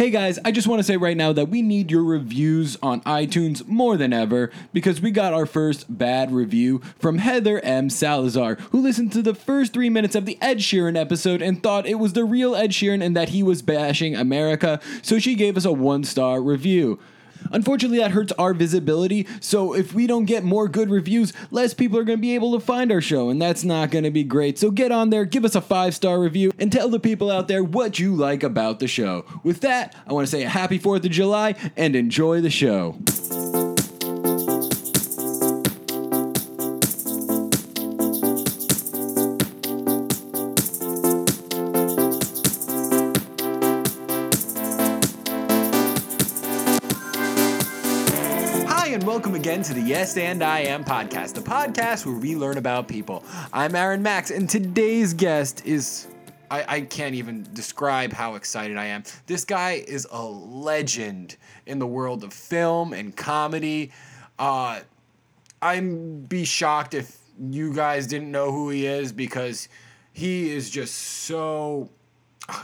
Hey guys, I just want to say right now that we need your reviews on iTunes more than ever because we got our first bad review from Heather M. Salazar, who listened to the first three minutes of the Ed Sheeran episode and thought it was the real Ed Sheeran and that he was bashing America, so she gave us a one star review. Unfortunately, that hurts our visibility, so if we don't get more good reviews, less people are going to be able to find our show, and that's not going to be great. So get on there, give us a five star review, and tell the people out there what you like about the show. With that, I want to say a happy 4th of July and enjoy the show. And welcome again to the Yes and I Am podcast, the podcast where we learn about people. I'm Aaron Max, and today's guest is. I, I can't even describe how excited I am. This guy is a legend in the world of film and comedy. Uh, I'd be shocked if you guys didn't know who he is because he is just so.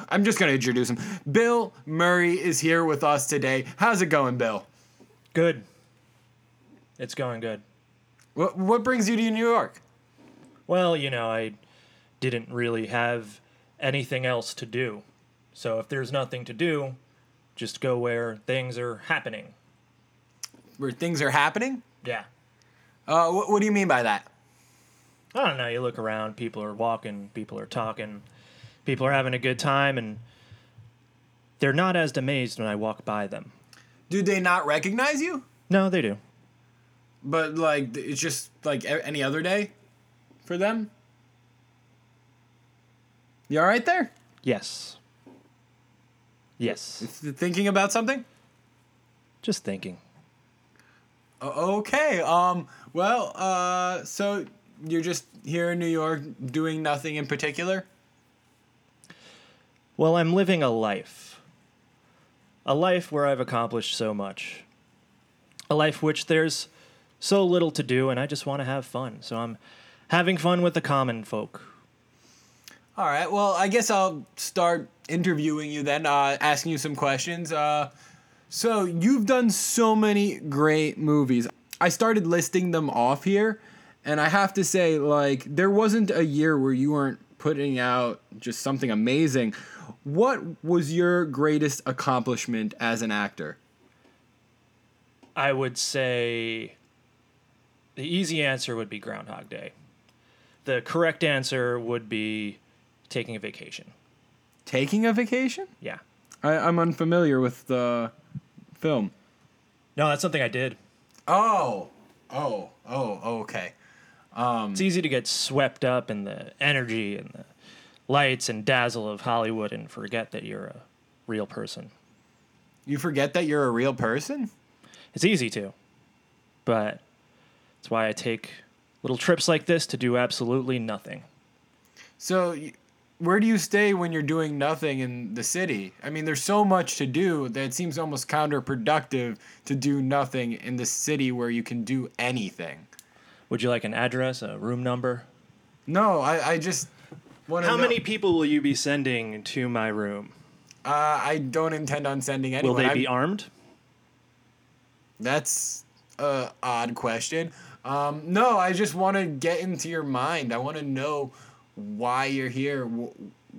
I'm just gonna introduce him. Bill Murray is here with us today. How's it going, Bill? Good. It's going good. What what brings you to New York? Well, you know, I didn't really have anything else to do. So if there's nothing to do, just go where things are happening. Where things are happening? Yeah. Uh, what, what do you mean by that? I don't know, you look around, people are walking, people are talking, people are having a good time and they're not as amazed when I walk by them. Do they not recognize you? No, they do. But like it's just like any other day for them. You all right there? Yes. Yes. Thinking about something? Just thinking. Okay. Um. Well. Uh. So you're just here in New York doing nothing in particular. Well, I'm living a life. A life where I've accomplished so much. A life which there's so little to do, and I just want to have fun. So I'm having fun with the common folk. All right. Well, I guess I'll start interviewing you then, uh, asking you some questions. Uh, so you've done so many great movies. I started listing them off here, and I have to say, like, there wasn't a year where you weren't putting out just something amazing. What was your greatest accomplishment as an actor? I would say the easy answer would be Groundhog Day. The correct answer would be taking a vacation. Taking a vacation? Yeah. I, I'm unfamiliar with the film. No, that's something I did. Oh, oh, oh, oh okay. Um, it's easy to get swept up in the energy and the lights and dazzle of Hollywood and forget that you're a real person. You forget that you're a real person? It's easy to, but it's why I take little trips like this to do absolutely nothing. So, where do you stay when you're doing nothing in the city? I mean, there's so much to do that it seems almost counterproductive to do nothing in the city where you can do anything. Would you like an address, a room number? No, I, I just want to How know. many people will you be sending to my room? Uh, I don't intend on sending Will anyone. they I'm- be armed? That's a odd question. Um, no, I just want to get into your mind. I want to know why you're here.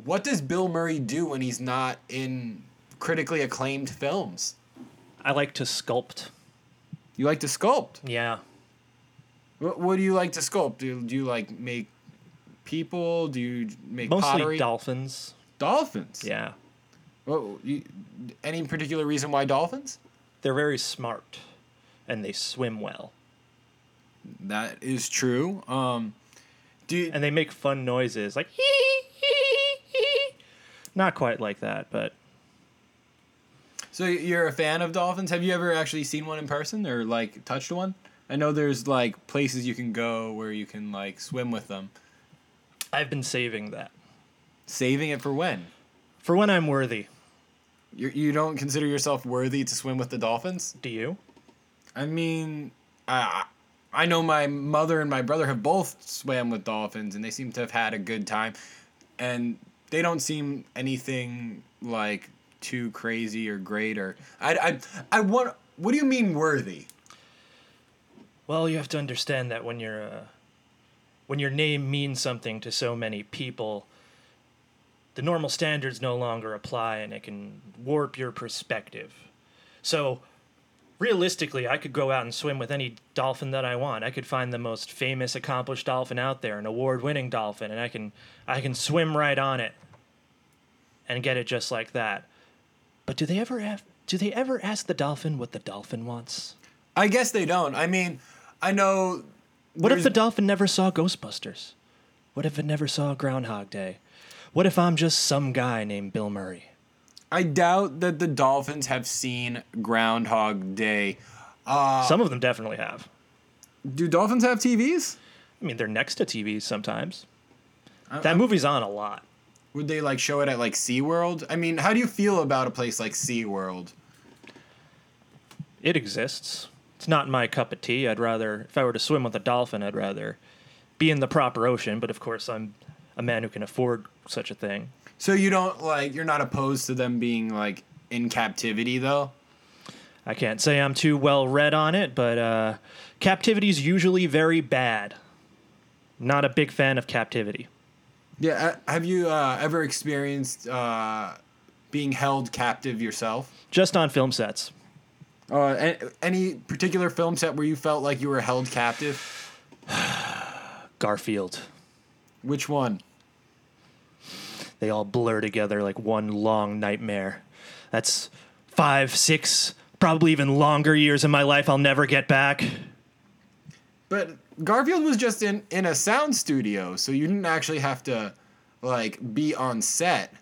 What does Bill Murray do when he's not in critically acclaimed films? I like to sculpt. You like to sculpt. Yeah. What, what do you like to sculpt? Do, do you like make people? Do you make Mostly pottery? dolphins. dolphins. Yeah. Well, you, any particular reason why dolphins? They're very smart and they swim well. That is true. Um, do you, And they make fun noises like hee hee hee. Not quite like that, but So you're a fan of dolphins? Have you ever actually seen one in person or like touched one? I know there's like places you can go where you can like swim with them. I've been saving that Saving it for when? for when I'm worthy. You you don't consider yourself worthy to swim with the dolphins? Do you? I mean, I I know my mother and my brother have both swam with dolphins and they seem to have had a good time, and they don't seem anything like too crazy or great or I I I want. What do you mean worthy? Well, you have to understand that when your uh, when your name means something to so many people, the normal standards no longer apply, and it can warp your perspective. So, realistically, I could go out and swim with any dolphin that I want. I could find the most famous, accomplished dolphin out there, an award-winning dolphin, and I can I can swim right on it and get it just like that. But do they ever have? Do they ever ask the dolphin what the dolphin wants? I guess they don't. I mean, I know. What if the dolphin never saw Ghostbusters? What if it never saw Groundhog Day? What if I'm just some guy named Bill Murray? I doubt that the Dolphins have seen Groundhog Day. Uh, Some of them definitely have. Do Dolphins have TVs? I mean, they're next to TVs sometimes. that movie's on a lot. Would they like show it at like SeaWorld? I mean, how do you feel about a place like SeaWorld? It exists. It's not my cup of tea. I'd rather, if I were to swim with a dolphin, I'd rather be in the proper ocean. But of course, I'm a man who can afford such a thing. So you don't like you're not opposed to them being like in captivity though? I can't say I'm too well read on it, but uh, captivity's usually very bad. Not a big fan of captivity. Yeah, have you uh, ever experienced uh, being held captive yourself? Just on film sets. Uh, any particular film set where you felt like you were held captive? Garfield. Which one? They all blur together like one long nightmare. That's five, six, probably even longer years of my life I'll never get back. But Garfield was just in in a sound studio, so you didn't actually have to like be on set.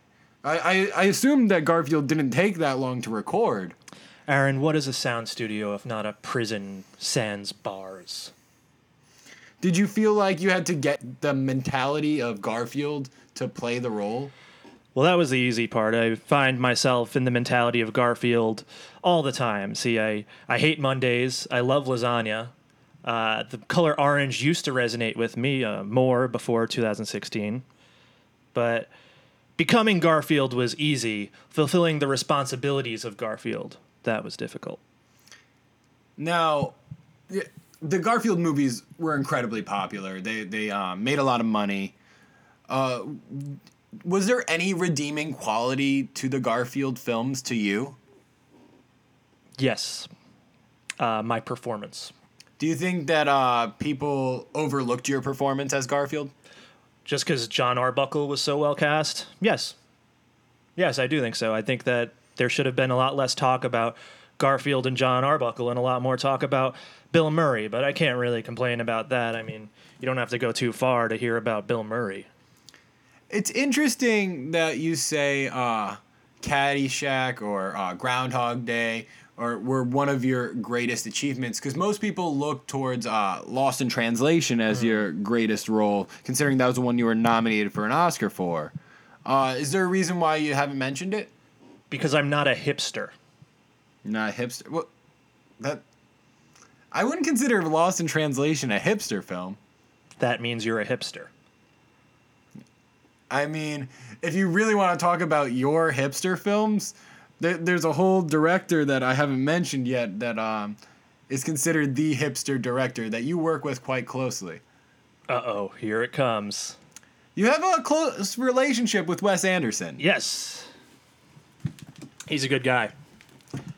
I I, I assumed that Garfield didn't take that long to record. Aaron, what is a sound studio if not a prison sans bars? Did you feel like you had to get the mentality of Garfield to play the role? Well, that was the easy part. I find myself in the mentality of Garfield all the time. See, I, I hate Mondays. I love lasagna. Uh, the color orange used to resonate with me uh, more before 2016. But becoming Garfield was easy. Fulfilling the responsibilities of Garfield, that was difficult. Now, the Garfield movies were incredibly popular. They they um, made a lot of money. Uh, was there any redeeming quality to the Garfield films to you? Yes, uh, my performance. Do you think that uh, people overlooked your performance as Garfield? just because Jon Arbuckle was so well cast? Yes. Yes, I do think so. I think that there should have been a lot less talk about Garfield and Jon Arbuckle and a lot more talk about Bill Murray, but I can't really complain about that. I mean, you don't have to go too far to hear about Bill Murray. It's interesting that you say uh, Caddyshack or uh, Groundhog Day or were one of your greatest achievements because most people look towards uh, Lost in Translation as your greatest role, considering that was the one you were nominated for an Oscar for. Uh, is there a reason why you haven't mentioned it? Because I'm not a hipster. Not a hipster. Well, that I wouldn't consider Lost in Translation a hipster film. That means you're a hipster. I mean, if you really want to talk about your hipster films, there, there's a whole director that I haven't mentioned yet that um, is considered the hipster director that you work with quite closely. Uh oh, here it comes. You have a close relationship with Wes Anderson. Yes. He's a good guy.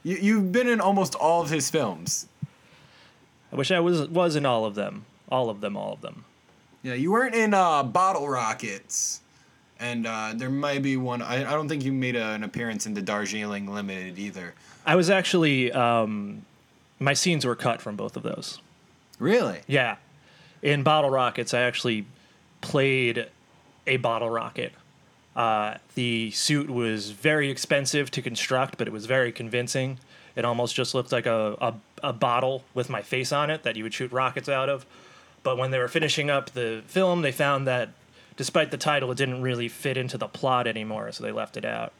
You, you've been in almost all of his films. I wish I was was in all of them. All of them, all of them. Yeah, you weren't in uh, Bottle Rockets. And uh, there might be one. I, I don't think you made a, an appearance in the Darjeeling Limited either. I was actually um, my scenes were cut from both of those. Really? Yeah. In Bottle Rockets, I actually played a bottle rocket. Uh, the suit was very expensive to construct, but it was very convincing. It almost just looked like a, a, a bottle with my face on it that you would shoot rockets out of. But when they were finishing up the film, they found that despite the title, it didn't really fit into the plot anymore, so they left it out.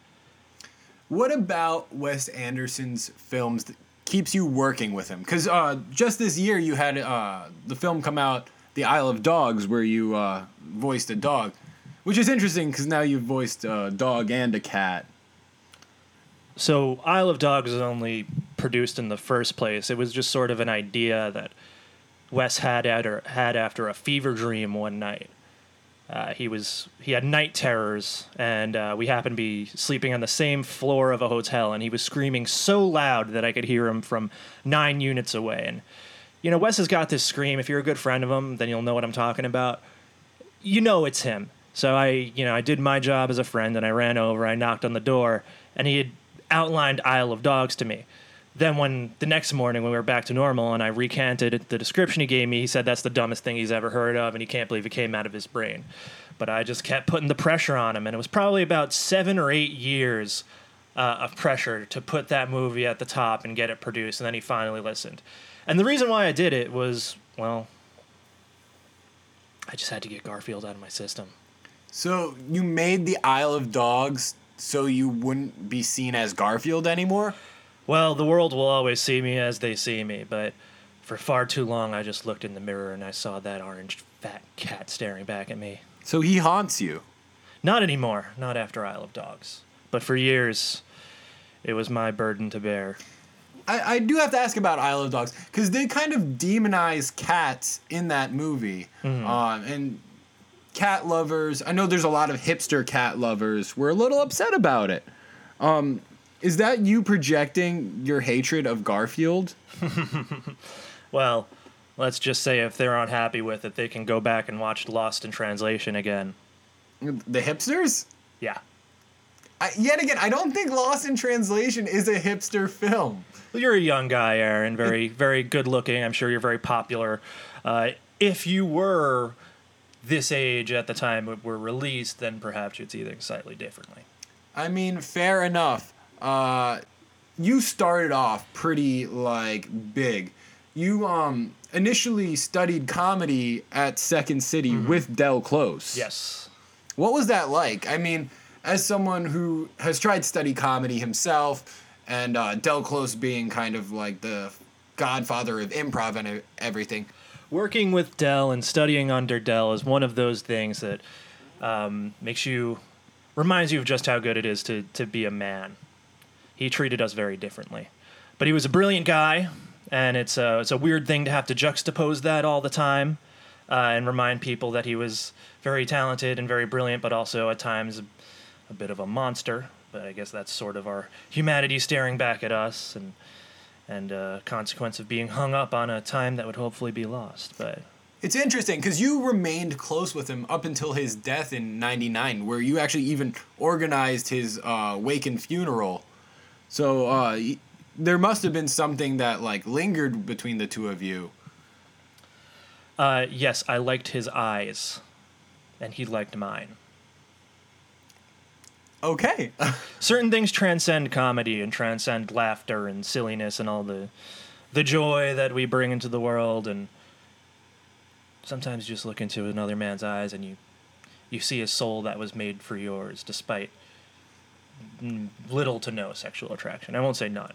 What about Wes Anderson's films that keeps you working with him? Because uh, just this year you had uh, the film come out, The Isle of Dogs, where you uh, voiced a dog, which is interesting because now you've voiced a dog and a cat. so Isle of Dogs was only produced in the first place. It was just sort of an idea that Wes had at or had after a fever dream one night. Uh, he was he had night terrors, and uh, we happened to be sleeping on the same floor of a hotel, and he was screaming so loud that I could hear him from nine units away. And you know, Wes has got this scream. If you're a good friend of him, then you'll know what I'm talking about. You know it's him. So I, you know, I did my job as a friend, and I ran over. I knocked on the door, and he had outlined Isle of Dogs to me. Then when the next morning when we were back to normal and I recanted the description he gave me, he said that's the dumbest thing he's ever heard of and he can't believe it came out of his brain. But I just kept putting the pressure on him and it was probably about seven or eight years uh, of pressure to put that movie at the top and get it produced and then he finally listened. And the reason why I did it was, well, I just had to get Garfield out of my system. So you made the Isle of Dogs so you wouldn't be seen as Garfield anymore? Well, the world will always see me as they see me, but for far too long I just looked in the mirror and I saw that orange fat cat staring back at me. So he haunts you. Not anymore, not after Isle of Dogs. But for years, it was my burden to bear. I, I do have to ask about Isle of Dogs because they kind of demonize cats in that movie. Um, and cat lovers, I know there's a lot of hipster cat lovers, were a little upset about it. Um, is that you projecting your hatred of Garfield? Well, let's just say if they're unhappy with it, they can go back and watch Lost in Translation again. The hipsters? Yeah. I, yet again, I don't think Lost in Translation is a hipster film. Well, you're a young guy, Aaron. Very, very good looking. I'm sure you're very popular. Uh, if you were this age at the time it were released, then perhaps you'd see things slightly differently. I mean, fair enough. Uh, you started off pretty like big. You um initially studied comedy at Second City with Del Close. Yes. What was that like? I mean, as someone who has tried to study comedy himself, and uh, Del Close being kind of like the godfather of improv and everything. Working with Del and studying under Del is one of those things that um, makes you reminds you of just how good it is to to be a man. He treated us very differently, but he was a brilliant guy, and it's a it's a weird thing to have to juxtapose that all the time, uh, and remind people that he was very talented and very brilliant, but also at times a, bit of a monster. But I guess that's sort of our humanity staring back at us, and and uh, consequence of being hung up on a time that would hopefully be lost. But It's interesting because you remained close with him up until his death in '99, where you actually even organized his uh, wake and funeral. So uh, y- there must have been something that like lingered between the two of you. uh, yes, I liked his eyes, and he liked mine. Okay. Certain things transcend comedy and transcend laughter and silliness and all the the joy that we bring into the world and sometimes you just look into another man's eyes and you you see a soul that was made for yours despite little to no sexual attraction. I won't say none.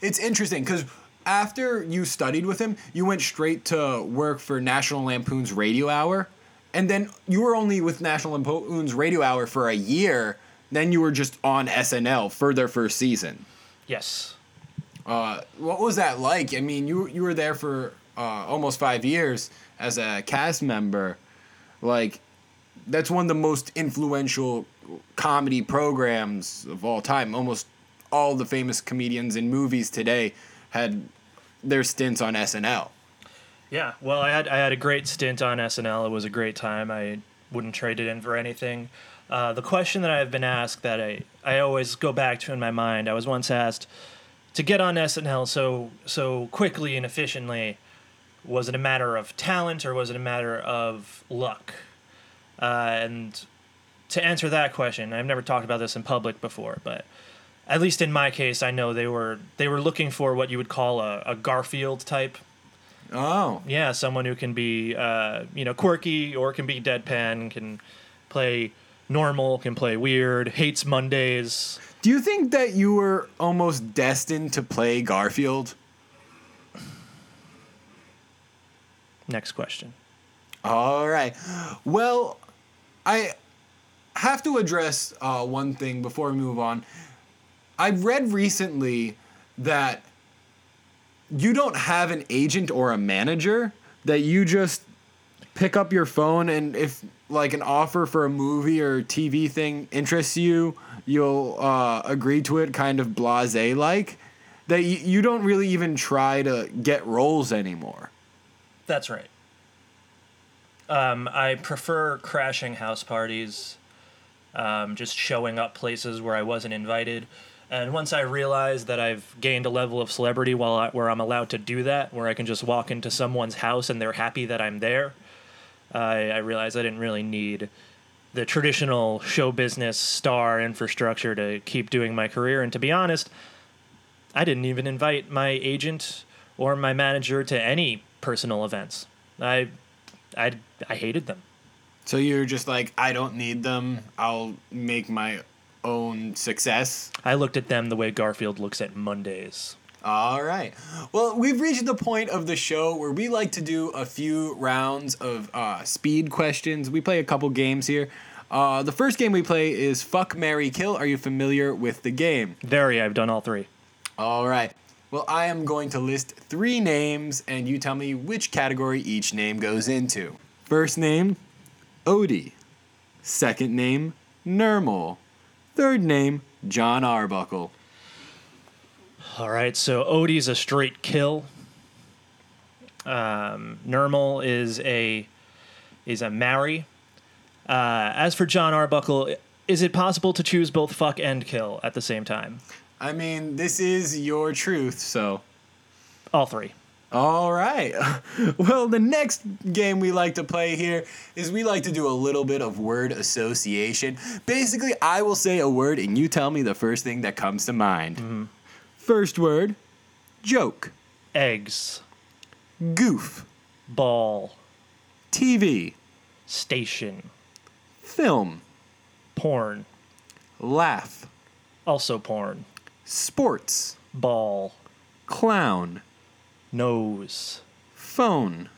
It's interesting because after you studied with him, you went straight to work for National Lampoon's Radio Hour, and then you were only with National Lampoon's Radio Hour for a year. Then you were just on SNL for their first season. Yes. Uh, what was that like? I mean, you you were there for uh, almost five years as a cast member. Like, that's one of the most influential comedy programs of all time. Almost all the famous comedians in movies today had their stints on SNL. Yeah, well, I had I had a great stint on SNL. It was a great time. I wouldn't trade it in for anything. Uh, the question that I've been asked that I, I always go back to in my mind. I was once asked to get on SNL so so quickly and efficiently. Was it a matter of talent or was it a matter of luck? Uh, and to answer that question, I've never talked about this in public before, but at least in my case, I know they were they were looking for what you would call a, a Garfield type Oh, yeah, someone who can be uh, you know quirky or can be deadpan, can play normal, can play weird, hates Mondays. do you think that you were almost destined to play Garfield? Next question. All right. Well, I have to address uh, one thing before we move on. I've read recently that you don't have an agent or a manager that you just pick up your phone and if like an offer for a movie or TV thing interests you, you'll uh, agree to it kind of blase like that you, you don't really even try to get roles anymore. That's right. Um, I prefer crashing house parties, um, just showing up places where I wasn't invited. And once I realized that I've gained a level of celebrity while I, where I'm allowed to do that, where I can just walk into someone's house and they're happy that I'm there, I, I realized I didn't really need the traditional show business star infrastructure to keep doing my career. And to be honest, I didn't even invite my agent or my manager to any personal events. I, I, I hated them. So you're just like, I don't need them. I'll make my own success. I looked at them the way Garfield looks at Mondays. All right. Well, we've reached the point of the show where we like to do a few rounds of uh, speed questions. We play a couple games here. Uh, the first game we play is Fuck Mary Kill. Are you familiar with the game? Very, I've done all three. All right. Well, I am going to list three names, and you tell me which category each name goes into. First name, Odie. Second name, Nermal. Third name, Jon Arbuckle. All right, so Odie's a straight kill. Um, Nermal is a is a marry. Uh, as for Jon Arbuckle, is it possible to choose both fuck and kill at the same time? I mean, this is your truth, so. All three. All right. Well, the next game we like to play here is we like to do a little bit of word association. Basically, I will say a word and you tell me the first thing that comes to mind. Mm-hmm. First word joke, Eggs, goof, ball, TV, station, film, porn, laugh, also porn, sports, ball, clown, nose, phone,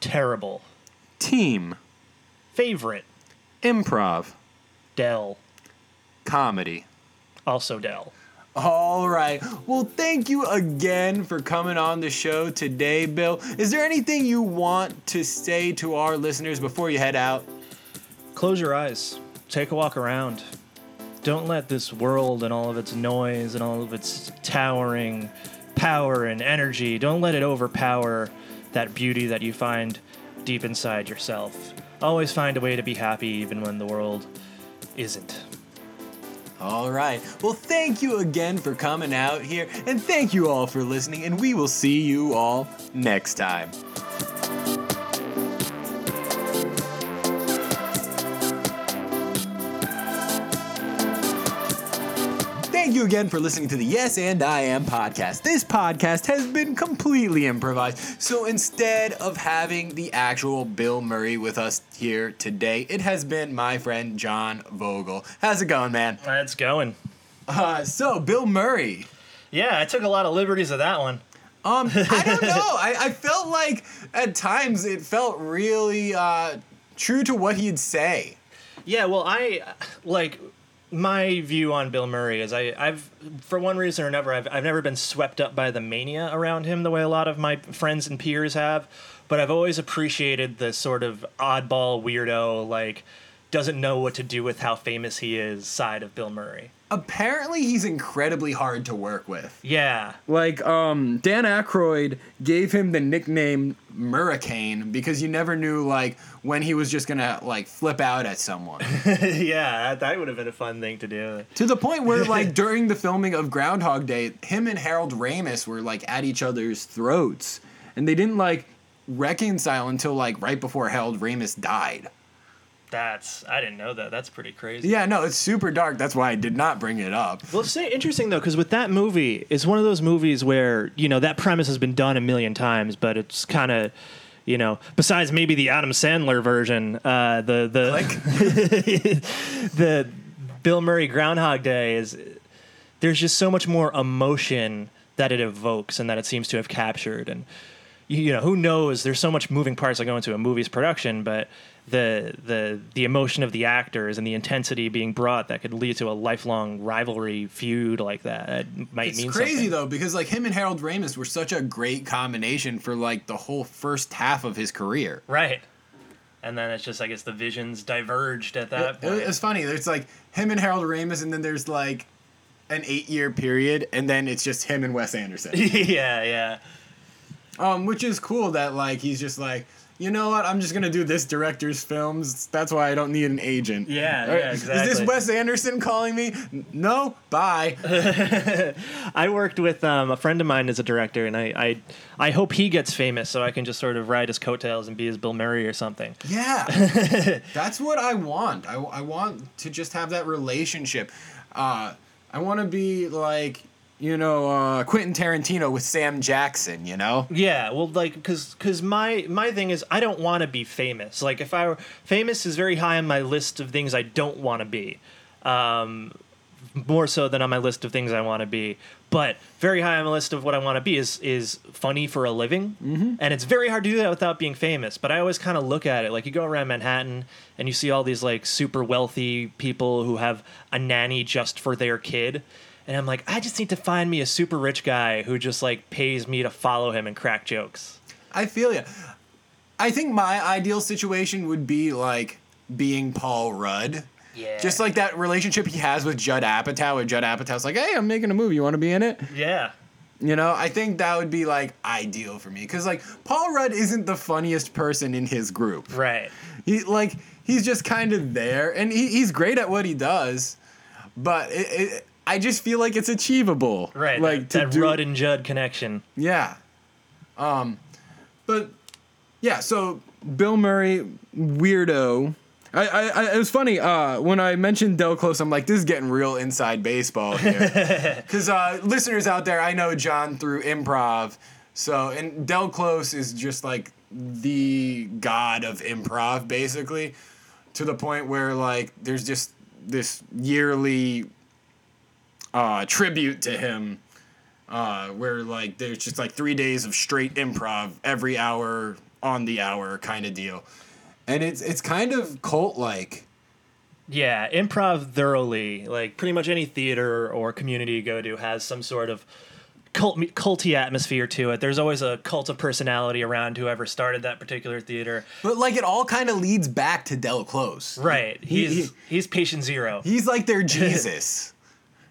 terrible, team, favorite, improv, Del, comedy. also Del. All right. Well, thank you again for coming on the show today, Bill. Is there anything you want to say to our listeners before you head out? Close your eyes. Take a walk around. Don't let this world and all of its noise and all of its towering power and energy, don't let it overpower that beauty that you find deep inside yourself. Always find a way to be happy even when the world isn't. All right. Well, thank you again for coming out here, and thank you all for listening, and we will see you all next time. Thank you again for listening to the Yes and I Am podcast. This podcast has been completely improvised. So instead of having the actual Bill Murray with us here today, it has been my friend John Vogel. How's it going, man? It's going. Uh, so, Bill Murray. Yeah, I took a lot of liberties of that one. Um, I don't know. I, I felt like at times it felt really uh, true to what he'd say. Yeah, well, I like my view on Bill Murray is I, I've for one reason or another I've I've never been swept up by the mania around him the way a lot of my friends and peers have, but I've always appreciated the sort of oddball weirdo like doesn't know what to do with how famous he is side of Bill Murray. Apparently, he's incredibly hard to work with. Yeah. Like, um, Dan Aykroyd gave him the nickname Murricane because you never knew, like, when he was just gonna, like, flip out at someone. yeah, that would have been a fun thing to do. to the point where, like, during the filming of Groundhog Day, him and Harold Ramis were, like, at each other's throats. And they didn't, like, reconcile until, like, right before Harold Ramis died. That's I didn't know that. That's pretty crazy. Yeah, no, it's super dark. That's why I did not bring it up. Well, it's interesting though, because with that movie, it's one of those movies where you know that premise has been done a million times, but it's kind of, you know, besides maybe the Adam Sandler version, uh, the the the Bill Murray Groundhog Day is there's just so much more emotion that it evokes and that it seems to have captured, and you, you know who knows there's so much moving parts that go into a movie's production but the the the emotion of the actors and the intensity being brought that could lead to a lifelong rivalry feud like that it might It's mean crazy something. though because like him and Harold Ramis were such a great combination for like the whole first half of his career. right and then it's just i guess the visions diverged at that It- point it's funny. There's like him and Harold Ramis, and then there's like an eight year period, and then it's just him and Wes Anderson. yeah yeah um, which is cool that like he's just like. You know what? I'm just gonna do this director's films. That's why I don't need an agent. Yeah, yeah, Is this Wes Anderson calling me? No. Bye. I worked with um, a friend of mine as a director, and I, I I hope he gets famous so I can just sort of ride his coattails and be his Bill Murray or something. Yeah, that's what I want. I, I want to just have that relationship. Uh, I want to be like, you know, uh, Quentin Tarantino with Sam Jackson. You know? Yeah, well, like, cause, cause my my thing is I don't want to be famous. Like, if I were famous is very high on my list of things I don't want to be, um, more so than on my list of things I want to be. But very high on my list of what I want to be is is funny for a living, mm-hmm. and it's very hard to do that without being famous. But I always kind of look at it like you go around Manhattan and you see all these like super wealthy people who have a nanny just for their kid. And I'm like, I just need to find me a super rich guy who just like pays me to follow him and crack jokes. I feel you. I think my ideal situation would be like being Paul Rudd. Yeah. Just like that relationship he has with Judd Apatow, where Judd Apatow's like, "Hey, I'm making a movie. You want to be in it?" Yeah. You know, I think that would be like ideal for me because like Paul Rudd isn't the funniest person in his group. Right. He like he's just kind of there, and he, he's great at what he does, but it, it, I just feel like it's achievable. Right. Like that, to that do, Rudd and Judd connection. Yeah. Um, but yeah. So Bill Murray, weirdo. I, I, I it was funny uh, when I mentioned Del Close. I'm like, this is getting real inside baseball here, because uh, listeners out there, I know John through improv. So and Del Close is just like the god of improv, basically, to the point where like there's just this yearly uh, tribute to him uh, where like there's just like three days of straight improv every hour on the hour kind of deal, and it's it's kind of cult like. Yeah, improv thoroughly. Like pretty much any theater or community you go to has some sort of cult culty atmosphere to it. There's always a cult of personality around whoever started that particular theater. But like it all kind of leads back to Del Close. Right. He- He's he- he's patient zero. He's like their Jesus.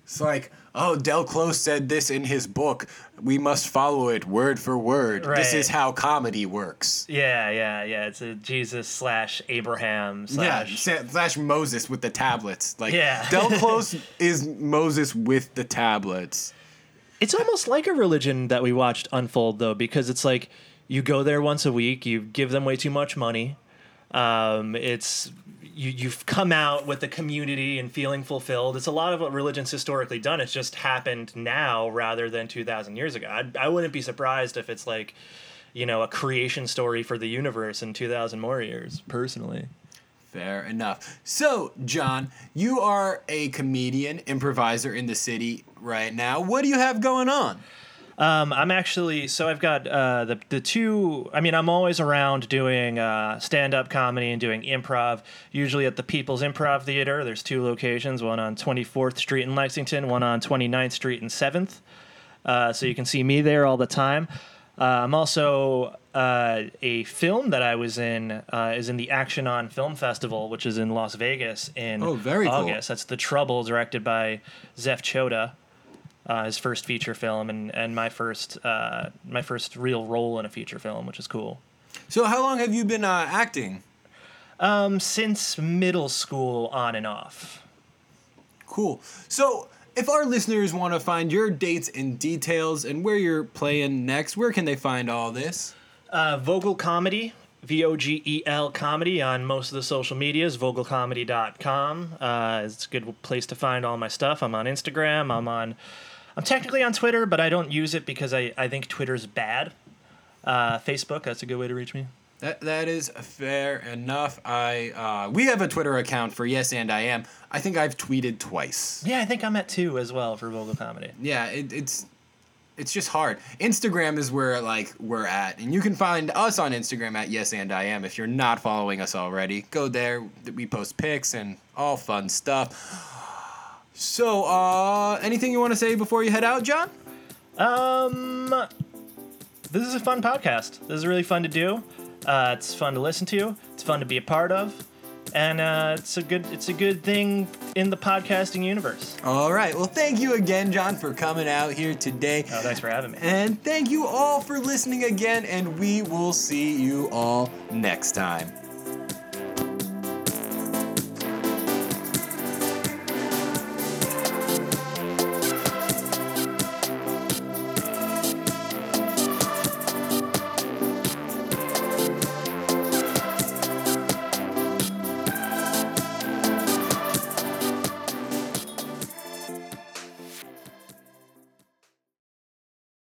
It's like, oh, Del Close said this in his book. We must follow it word for word. This is how comedy works. Yeah, yeah, yeah. It's a Jesus slash Abraham slash. sa- slash Moses with the tablets. Like Yeah. Del Close is Moses with the tablets. It's almost like a religion that we watched unfold, though, because it's like you go there once a week, you give them way too much money. Um, it's you, you've come out with the community and feeling fulfilled. It's a lot of what religion's historically done. It's just happened now rather than 2,000 years ago. I, I wouldn't be surprised if it's like, you know, a creation story for the universe in 2,000 more years, personally. Fair enough. So, John, you are a comedian, improviser in the city right now. What do you have going on? Um, I'm actually so I've got uh, the the two. I mean, I'm always around doing uh, stand up comedy and doing improv. Usually at the People's Improv Theater. There's two locations: one on 24th Street in Lexington, one on 29th Street and Seventh. Uh, so you can see me there all the time. Uh, I'm also uh, a film that I was in uh, is in the Action On Film Festival, which is in Las Vegas in Oh, very cool. August. That's The Trouble, directed by Zeph Choda uh, his first feature film and, and my first uh, my first real role in a feature film, which is cool. So, how long have you been uh, acting? Um, since middle school, on and off. Cool. So, if our listeners want to find your dates and details and where you're playing next, where can they find all this? Uh, Vogel Comedy, V O G E L Comedy on most of the social medias. VogelComedy.com. Uh, it's a good place to find all my stuff. I'm on Instagram. I'm on. I'm technically on Twitter, but I don't use it because I, I think Twitter's bad. Uh, Facebook, that's a good way to reach me. That that is fair enough. I uh, we have a Twitter account for Yes and I Am. I think I've tweeted twice. Yeah, I think I'm at two as well for Vogel Comedy. Yeah, it, it's it's just hard. Instagram is where like we're at, and you can find us on Instagram at yes and I am. If you're not following us already, go there. We post pics and all fun stuff. So, uh, anything you want to say before you head out, John? Um, this is a fun podcast. This is really fun to do. Uh, it's fun to listen to. It's fun to be a part of, and uh, it's a good it's a good thing in the podcasting universe. All right. Well, thank you again, John, for coming out here today. Oh, thanks for having me. And thank you all for listening again, and we will see you all next time.